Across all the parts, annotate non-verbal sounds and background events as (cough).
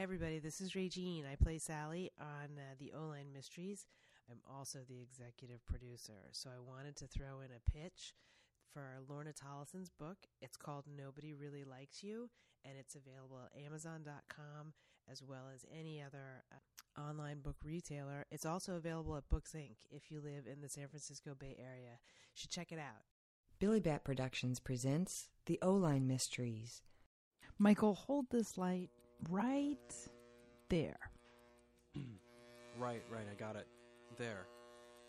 Everybody, this is Regine. I play Sally on uh, the O-Line Mysteries. I'm also the executive producer. So I wanted to throw in a pitch for Lorna Tollison's book. It's called Nobody Really Likes You, and it's available at Amazon.com as well as any other uh, online book retailer. It's also available at Books Inc. if you live in the San Francisco Bay Area. You should check it out. Billibatt Productions presents The O-Line Mysteries. Michael, hold this light right there. (clears throat) Right, right, I got it. There.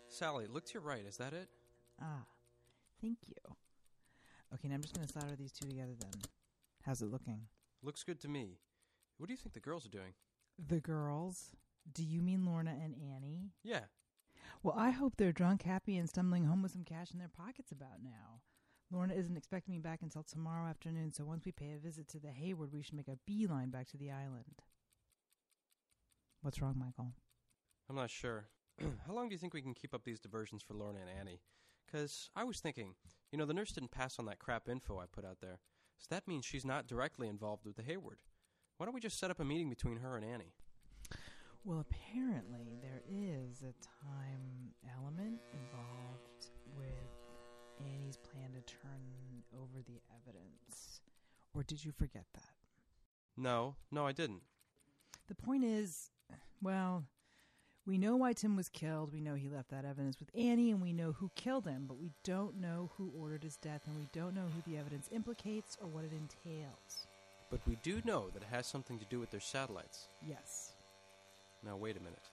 Sally, look to your right. Is that it? Ah, thank you. Okay, now I'm just going to solder these two together then. How's it looking? Looks good to me. What do you think the girls are doing? The girls? Do you mean Lorna and Annie? Yeah. Well, I hope they're drunk, happy, and stumbling home with some cash in their pockets about now. Lorna isn't expecting me back until tomorrow afternoon, so once we pay a visit to the Hayward, we should make a beeline back to the island. What's wrong, Michael? I'm not sure. (clears throat) How long do you think we can keep up these diversions for Lorna and Annie? Because I was thinking, you know, the nurse didn't pass on that crap info I put out there. So that means she's not directly involved with the Hayward. Why don't we just set up a meeting between her and Annie? Well, apparently there is a time element involved with Annie's plan to turn over the evidence. Or did you forget that? No, no, I didn't. The point is, well, we know why Tim was killed. We know he left that evidence with Annie, and we know who killed him, but we don't know who ordered his death, and we don't know who the evidence implicates or what it entails. But we do know that it has something to do with their satellites. Yes. Now, wait a minute.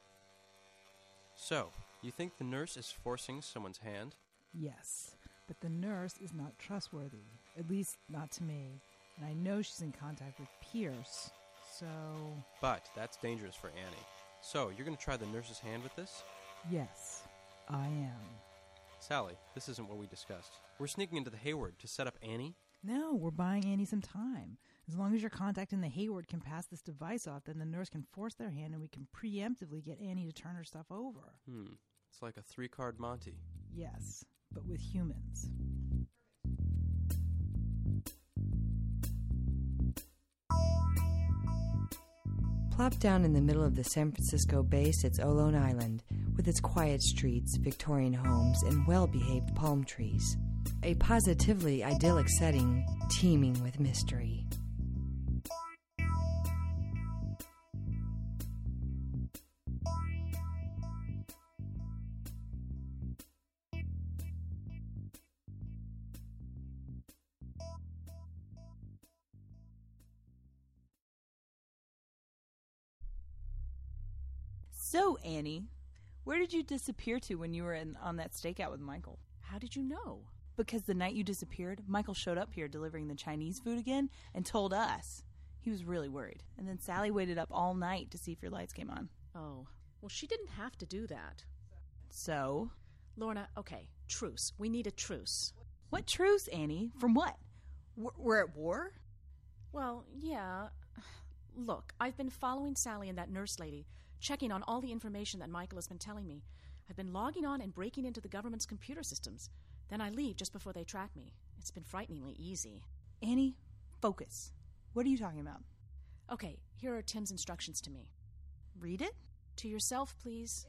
So, you think the nurse is forcing someone's hand? Yes. But the nurse is not trustworthy, at least not to me. And I know she's in contact with Pierce, so. But that's dangerous for Annie. So, you're going to try the nurse's hand with this? Yes, I am. Sally, this isn't what we discussed. We're sneaking into the Hayward to set up Annie? No, we're buying Annie some time. As long as your contact in the Hayward can pass this device off, then the nurse can force their hand and we can preemptively get Annie to turn her stuff over. Hmm. It's like a three card Monte. Yes, but with humans. Plopped down in the middle of the San Francisco Bay sits Olone Island, with its quiet streets, Victorian homes, and well behaved palm trees. A positively idyllic setting teeming with mystery. So, Annie, where did you disappear to when you were in, on that stakeout with Michael? How did you know? Because the night you disappeared, Michael showed up here delivering the Chinese food again and told us. He was really worried. And then Sally waited up all night to see if your lights came on. Oh, well, she didn't have to do that. So? Lorna, okay, truce. We need a truce. What truce, Annie? From what? We're, we're at war? Well, yeah. (sighs) Look, I've been following Sally and that nurse lady, checking on all the information that Michael has been telling me. I've been logging on and breaking into the government's computer systems. Then I leave just before they track me. It's been frighteningly easy. Annie, focus. What are you talking about? Okay, here are Tim's instructions to me. Read it? To yourself, please.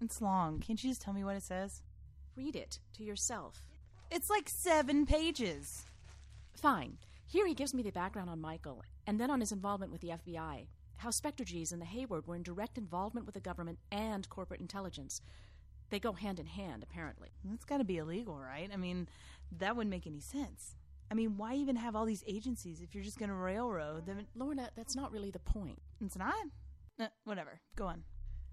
It's long. Can't you just tell me what it says? Read it to yourself. It's like seven pages. Fine. Here he gives me the background on Michael, and then on his involvement with the FBI. How Spectre G's and the Hayward were in direct involvement with the government and corporate intelligence. They go hand in hand, apparently. That's got to be illegal, right? I mean, that wouldn't make any sense. I mean, why even have all these agencies if you're just going to railroad them? Lorna, that's not really the point. It's not? Uh, whatever. Go on.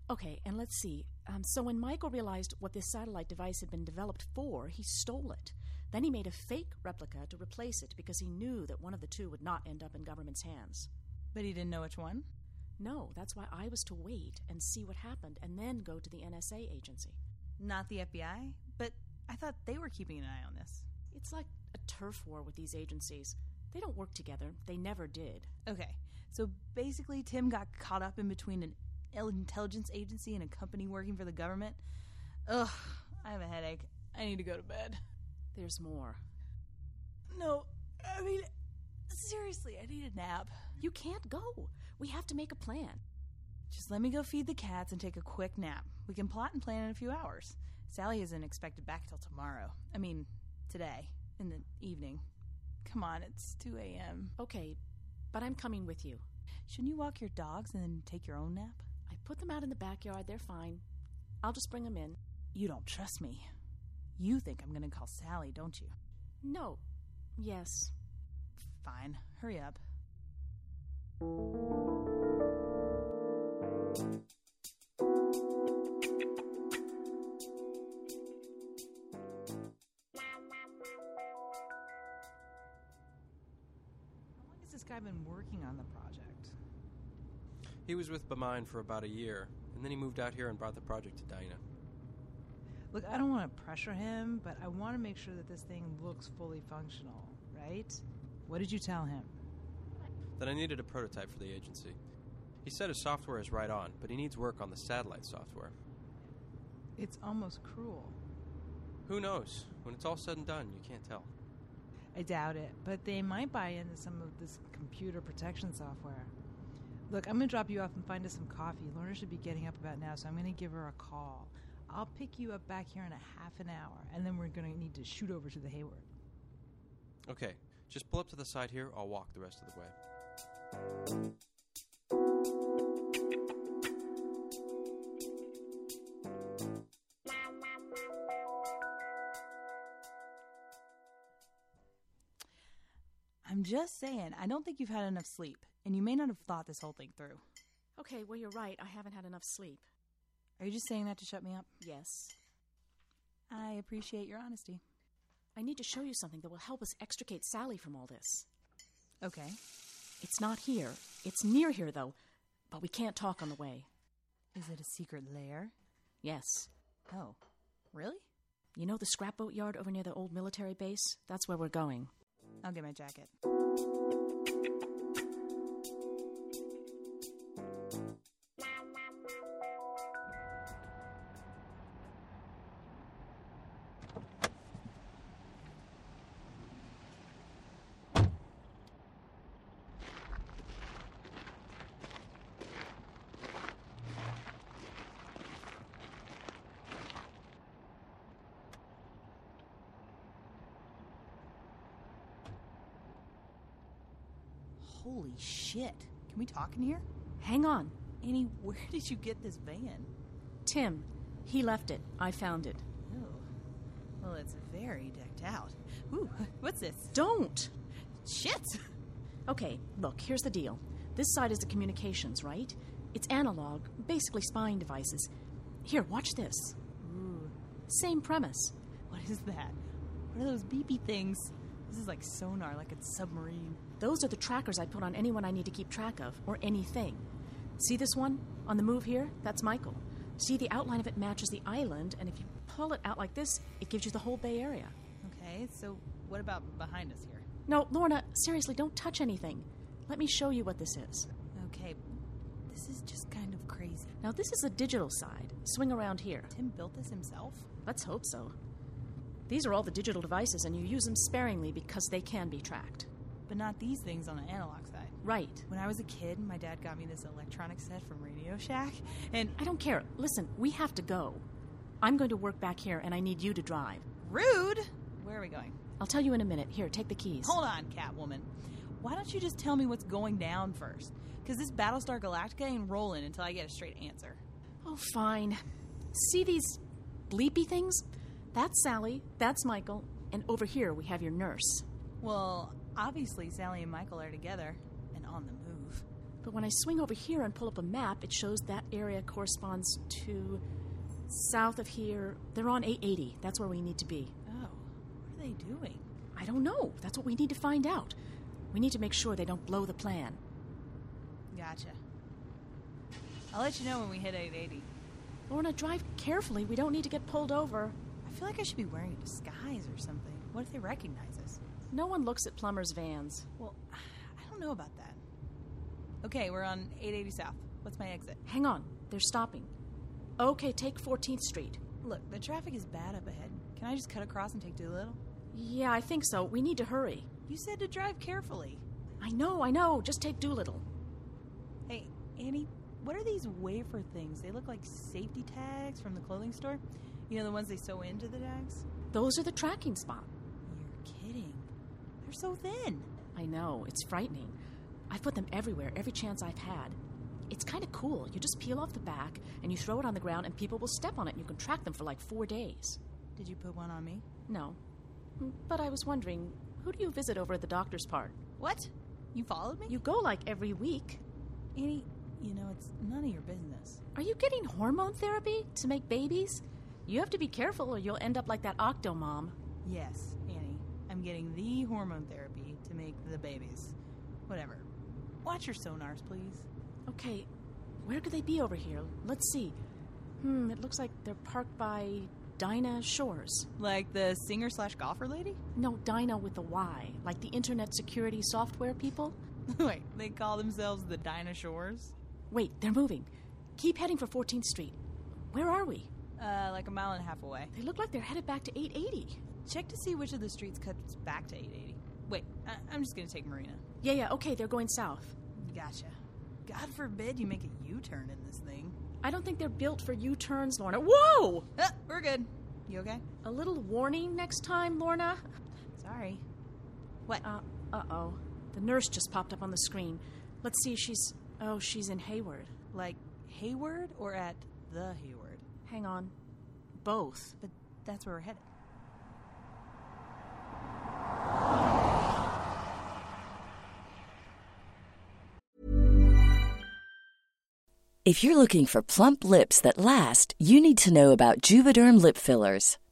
Okay, and let's see. Um, so when Michael realized what this satellite device had been developed for, he stole it. Then he made a fake replica to replace it because he knew that one of the two would not end up in government's hands. But he didn't know which one? No, that's why I was to wait and see what happened and then go to the NSA agency. Not the FBI? But I thought they were keeping an eye on this. It's like a turf war with these agencies. They don't work together. They never did. Okay, so basically, Tim got caught up in between an intelligence agency and a company working for the government. Ugh, I have a headache. I need to go to bed. There's more. No, I mean, seriously, I need a nap. You can't go. We have to make a plan. Just let me go feed the cats and take a quick nap. We can plot and plan in a few hours. Sally isn't expected back till tomorrow. I mean, today, in the evening. Come on, it's 2 a.m. Okay, but I'm coming with you. Shouldn't you walk your dogs and then take your own nap? I put them out in the backyard. They're fine. I'll just bring them in. You don't trust me. You think I'm going to call Sally, don't you? No. Yes. Fine. Hurry up. How long has this guy been working on the project? He was with Bamine for about a year, and then he moved out here and brought the project to Dinah. Look, I don't want to pressure him, but I want to make sure that this thing looks fully functional, right? What did you tell him? That I needed a prototype for the agency. He said his software is right on, but he needs work on the satellite software. It's almost cruel. Who knows? When it's all said and done, you can't tell. I doubt it, but they might buy into some of this computer protection software. Look, I'm going to drop you off and find us some coffee. Lorna should be getting up about now, so I'm going to give her a call. I'll pick you up back here in a half an hour, and then we're going to need to shoot over to the Hayward. Okay, just pull up to the side here. I'll walk the rest of the way. I'm just saying, I don't think you've had enough sleep, and you may not have thought this whole thing through. Okay, well, you're right. I haven't had enough sleep. Are you just saying that to shut me up? Yes. I appreciate your honesty. I need to show you something that will help us extricate Sally from all this. Okay. It's not here. It's near here, though, but we can't talk on the way. Is it a secret lair? Yes. Oh, really? You know the scrapboat yard over near the old military base? That's where we're going. I'll get my jacket. Holy shit. Can we talk in here? Hang on. Annie, where (laughs) did you get this van? Tim. He left it. I found it. Oh. Well, it's very decked out. Ooh, what's this? Don't! Shit! Okay, look, here's the deal. This side is the communications, right? It's analog, basically spying devices. Here, watch this. Ooh, Same premise. what is that? What are those beepy things? This is like sonar, like a submarine. Those are the trackers I put on anyone I need to keep track of, or anything. See this one? On the move here? That's Michael. See, the outline of it matches the island, and if you pull it out like this, it gives you the whole Bay Area. Okay, so what about behind us here? No, Lorna, seriously, don't touch anything. Let me show you what this is. Okay, this is just kind of crazy. Now, this is the digital side. Swing around here. Tim built this himself? Let's hope so. These are all the digital devices, and you use them sparingly because they can be tracked. But not these things on the analog side. Right. When I was a kid, my dad got me this electronic set from Radio Shack, and I don't care. Listen, we have to go. I'm going to work back here, and I need you to drive. rude! Where are we going? I'll tell you in a minute. Here, take the keys. Hold on, Catwoman. Why don't you just tell me what's going down first? Because this Battlestar Galactica ain't rolling until I get a straight answer. Oh, fine. See these bleepy things? That's Sally, that's Michael, and over here we have your nurse. Well, obviously Sally and Michael are together and on the move. But when I swing over here and pull up a map, it shows that area corresponds to south of here. They're on 880. That's where we need to be. Oh, what are they doing? I don't know. That's what we need to find out. We need to make sure they don't blow the plan. Gotcha. I'll let you know when we hit 880. Lorna, drive carefully. We don't need to get pulled over. I feel like I should be wearing a disguise or something. What if they recognize us? No one looks at plumbers' vans. Well, (sighs) I don't know about that. Okay, we're on 880 South. What's my exit? Hang on. They're stopping. Okay, take 14th Street. Look, the traffic is bad up ahead. Can I just cut across and take Doolittle? Yeah, I think so. We need to hurry. You said to drive carefully. I know, I know. Just take Doolittle. Hey, Annie, what are these wafer things? They look like safety tags from the clothing store. You know the ones they sew into the tags? Those are the tracking spot. You're kidding. They're so thin. I know. It's frightening. I've put them everywhere, every chance I've had. It's kind of cool. You just peel off the back and you throw it on the ground, and people will step on it, and you can track them for like four days. Did you put one on me? No. But I was wondering, who do you visit over at the doctor's part? What? You followed me? You go like every week. Annie, you know, it's none of your business. Are you getting hormone therapy to make babies? You have to be careful or you'll end up like that octomom. Yes, Annie. I'm getting the hormone therapy to make the babies. Whatever. Watch your sonars, please. Okay, where could they be over here? Let's see. Hmm, it looks like they're parked by Dinah Shores. Like the singer slash golfer lady? No, Dinah with a Y, like the internet security software people. (laughs) Wait, they call themselves the Dinah Shores? Wait, they're moving. Keep heading for 14th Street. Where are we? Uh, like a mile and a half away. They look like they're headed back to 880. Check to see which of the streets cuts back to 880. Wait, I- I'm just gonna take Marina. Yeah, yeah, okay, they're going south. Gotcha. God forbid you make a U turn in this thing. I don't think they're built for U turns, Lorna. Whoa! Ah, we're good. You okay? A little warning next time, Lorna. Sorry. What? Uh oh. The nurse just popped up on the screen. Let's see, she's. Oh, she's in Hayward. Like Hayward or at the Hayward? Hang on. Both. But that's where we're headed. If you're looking for plump lips that last, you need to know about Juvederm lip fillers.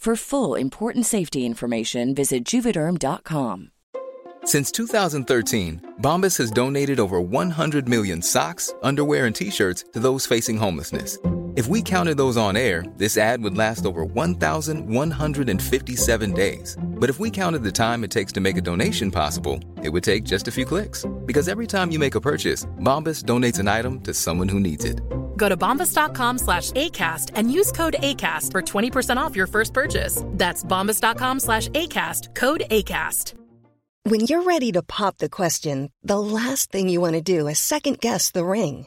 For full important safety information, visit juvederm.com. Since 2013, Bombas has donated over 100 million socks, underwear, and t shirts to those facing homelessness. If we counted those on air, this ad would last over 1,157 days. But if we counted the time it takes to make a donation possible, it would take just a few clicks. Because every time you make a purchase, Bombas donates an item to someone who needs it. Go to bombas.com slash ACAST and use code ACAST for 20% off your first purchase. That's bombas.com slash ACAST, code ACAST. When you're ready to pop the question, the last thing you want to do is second guess the ring.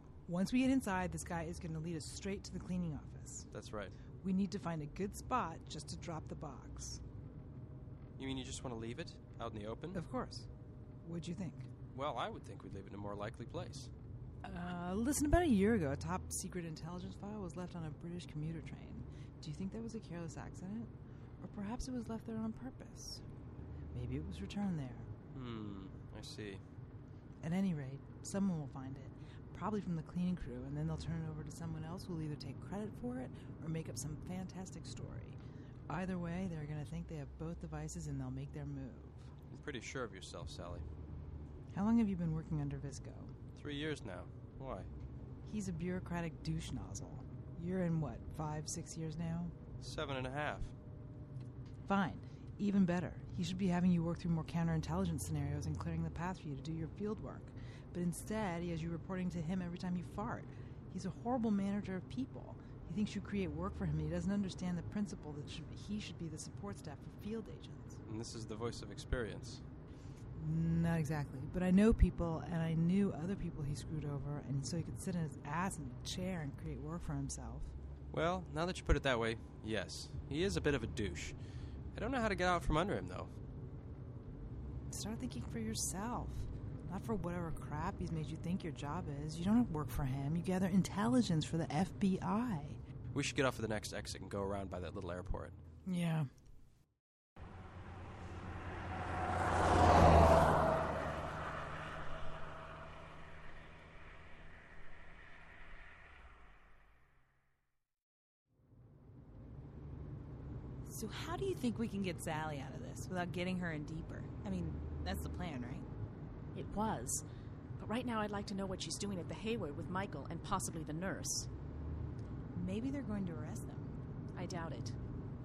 once we get inside, this guy is going to lead us straight to the cleaning office. That's right. We need to find a good spot just to drop the box. You mean you just want to leave it out in the open? Of course. What'd you think? Well, I would think we'd leave it in a more likely place. Uh, listen, about a year ago, a top secret intelligence file was left on a British commuter train. Do you think that was a careless accident? Or perhaps it was left there on purpose? Maybe it was returned there. Hmm, I see. At any rate, someone will find it, probably from the cleaning crew, and then they'll turn it over to someone else who'll either take credit for it or make up some fantastic story. Either way, they're going to think they have both devices and they'll make their move. I'm pretty sure of yourself, Sally. How long have you been working under Visco? Three years now. Why? He's a bureaucratic douche nozzle. You're in what, five, six years now? Seven and a half. Fine. Even better. He should be having you work through more counterintelligence scenarios and clearing the path for you to do your field work. But instead, he has you reporting to him every time you fart. He's a horrible manager of people. He thinks you create work for him, and he doesn't understand the principle that should, he should be the support staff for field agents. And this is the voice of experience. Not exactly, but I know people, and I knew other people he screwed over, and so he could sit in his ass in a chair and create work for himself. Well, now that you put it that way, yes. He is a bit of a douche. I don't know how to get out from under him, though. Start thinking for yourself, not for whatever crap he's made you think your job is. You don't work for him, you gather intelligence for the FBI. We should get off at the next exit and go around by that little airport. Yeah. So, how do you think we can get Sally out of this without getting her in deeper? I mean, that's the plan, right? It was. But right now, I'd like to know what she's doing at the Hayward with Michael and possibly the nurse. Maybe they're going to arrest them. I doubt it.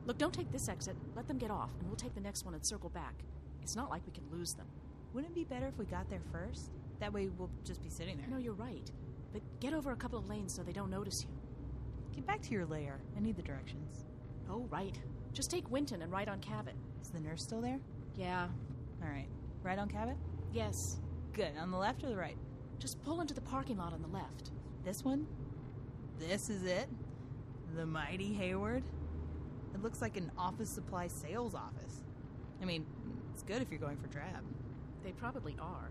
Look, don't take this exit. Let them get off, and we'll take the next one and circle back. It's not like we can lose them. Wouldn't it be better if we got there first? That way we'll just be sitting there. No, you're right. But get over a couple of lanes so they don't notice you. Get back to your lair. I need the directions. Oh, right. Just take Winton and ride on Cabot. Is the nurse still there? Yeah. All right. Right on Cabot? Yes. Good. On the left or the right? Just pull into the parking lot on the left. This one? This is it? The mighty Hayward? It looks like an office supply sales office. I mean, it's good if you're going for drab. They probably are.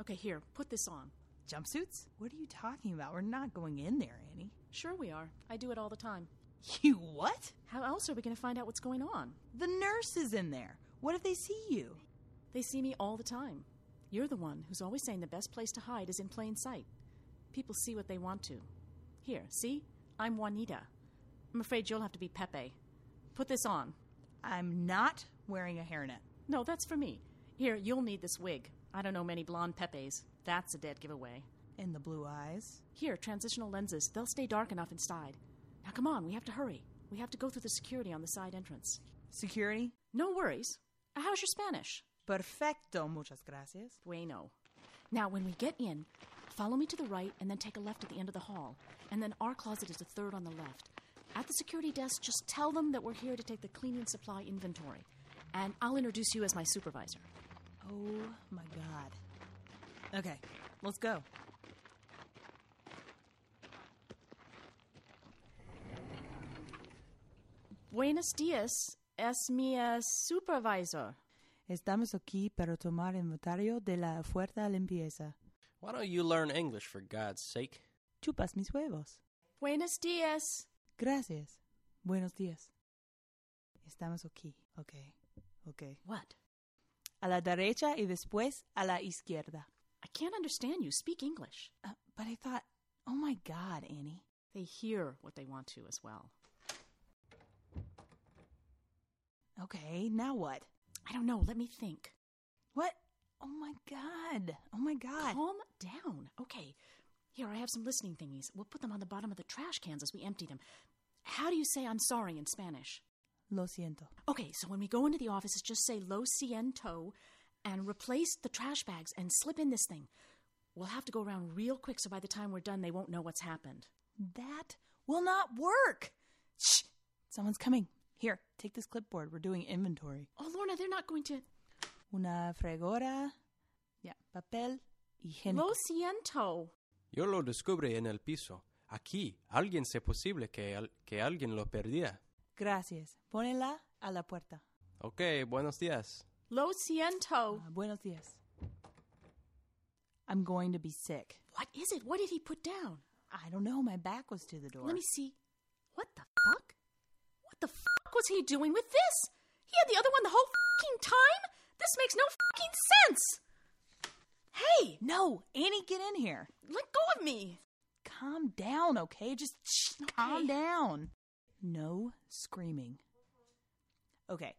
Okay, here, put this on. Jumpsuits? What are you talking about? We're not going in there, Annie. Sure, we are. I do it all the time. (laughs) You what? How else are we going to find out what's going on? The nurse is in there. What if they see you? They see me all the time. You're the one who's always saying the best place to hide is in plain sight. People see what they want to. Here, see? I'm Juanita. I'm afraid you'll have to be Pepe. Put this on. I'm not wearing a hairnet. No, that's for me. Here, you'll need this wig. I don't know many blonde Pepes. That's a dead giveaway. And the blue eyes? Here, transitional lenses. They'll stay dark enough inside. Now come on, we have to hurry. We have to go through the security on the side entrance. Security? No worries. How's your Spanish? Perfecto, muchas gracias. Bueno. Now, when we get in, follow me to the right and then take a left at the end of the hall. And then our closet is the third on the left. At the security desk, just tell them that we're here to take the cleaning supply inventory. And I'll introduce you as my supervisor. Oh my god. Okay, let's go. Buenos dias. Es mi uh, supervisor. Estamos aquí para tomar inventario de la fuerza limpieza. Why don't you learn English, for God's sake? Chupas mis huevos. Buenos dias. Gracias. Buenos días. Estamos aquí. Ok. Ok. What? A la derecha y después a la izquierda. I can't understand you. Speak English. Uh, but I thought, oh my God, Annie. They hear what they want to as well. Okay, now what? I don't know. Let me think. What? Oh my god. Oh my god. Calm down. Okay. Here, I have some listening thingies. We'll put them on the bottom of the trash cans as we empty them. How do you say I'm sorry in Spanish? Lo siento. Okay, so when we go into the office, just say lo siento and replace the trash bags and slip in this thing. We'll have to go around real quick so by the time we're done, they won't know what's happened. That will not work. Shh. Someone's coming. Here, take this clipboard. We're doing inventory. Oh, Lorna, they're not going to. Una fregora. Yeah, papel higiénico. Lo siento. Yo lo descubrí en el piso. Aquí, alguien sé posible que, al- que alguien lo perdía. Gracias. Pónela a la puerta. Ok, buenos días. Lo siento. Ah, buenos días. I'm going to be sick. What is it? What did he put down? I don't know. My back was to the door. Let me see. What the fuck? What the fuck was he doing with this? He had the other one the whole fucking time? This makes no fucking sense. Hey, No, Annie, get in here. let go of me. Calm down, okay? Just shh, calm down. No screaming. Okay,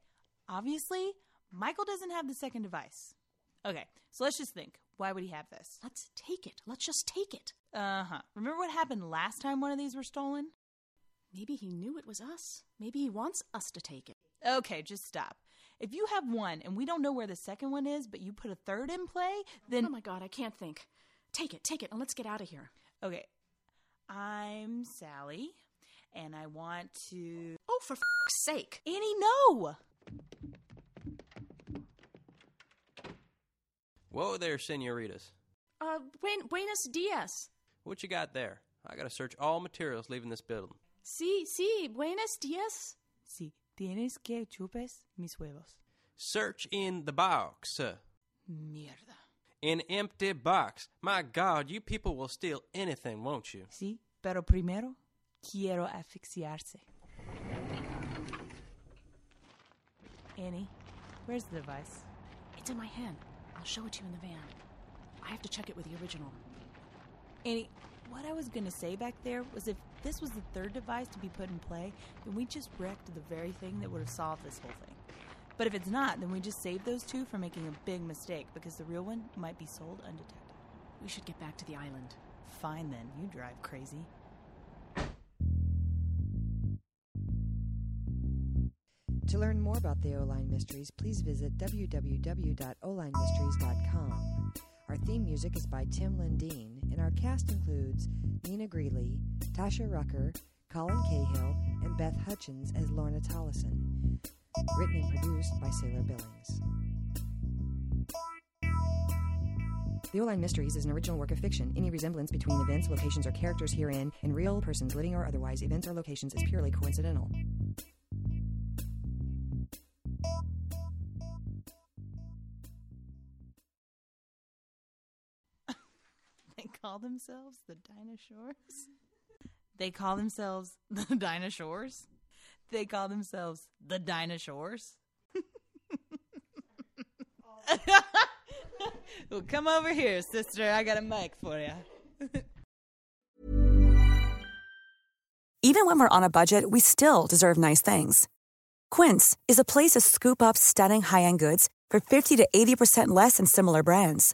obviously, Michael doesn't have the second device. Okay, so let's just think. Why would he have this? Let's take it. Let's just take it. Uh huh. Remember what happened last time one of these were stolen? Maybe he knew it was us. Maybe he wants us to take it. Okay, just stop. If you have one and we don't know where the second one is, but you put a third in play, then. Oh my god, I can't think. Take it, take it, and let's get out of here. Okay. I'm Sally, and I want to. Oh, for fuck's sake. Annie, no! Whoa there, senoritas. Uh, buen- buenos dias. What you got there? I gotta search all materials leaving this building. Sí, sí, buenos dias. Sí, tienes que chupes mis huevos. Search in the box. Mierda. An empty box. My God, you people will steal anything, won't you? Sí, pero primero quiero asfixiarse. Annie, where's the device? It's in my hand. I'll show it to you in the van. I have to check it with the original. Annie, what I was gonna say back there was if this was the third device to be put in play, then we just wrecked the very thing that would have solved this whole thing. But if it's not, then we just saved those two from making a big mistake because the real one might be sold undetected. We should get back to the island. Fine then, you drive crazy. To learn more about the O-Line Mysteries, please visit www.olinemysteries.com. Our theme music is by Tim Lindeen, and our cast includes Nina Greeley, Tasha Rucker, Colin Cahill, and Beth Hutchins as Lorna Tollison. Written and produced by Sailor Billings. The O-Line Mysteries is an original work of fiction. Any resemblance between events, locations, or characters herein and real persons, living or otherwise, events or locations is purely coincidental. Call themselves the dinosaurs? They call themselves (laughs) the dinosaurs? They call themselves the dinosaurs? (laughs) well, come over here, sister. I got a mic for you. Even when we're on a budget, we still deserve nice things. Quince is a place to scoop up stunning high-end goods for 50 to 80% less than similar brands.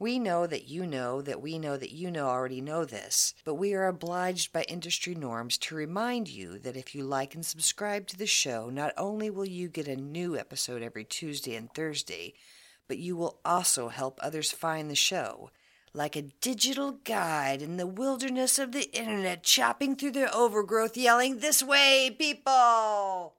We know that you know that we know that you know already know this, but we are obliged by industry norms to remind you that if you like and subscribe to the show, not only will you get a new episode every Tuesday and Thursday, but you will also help others find the show. Like a digital guide in the wilderness of the internet, chopping through their overgrowth, yelling, This way, people!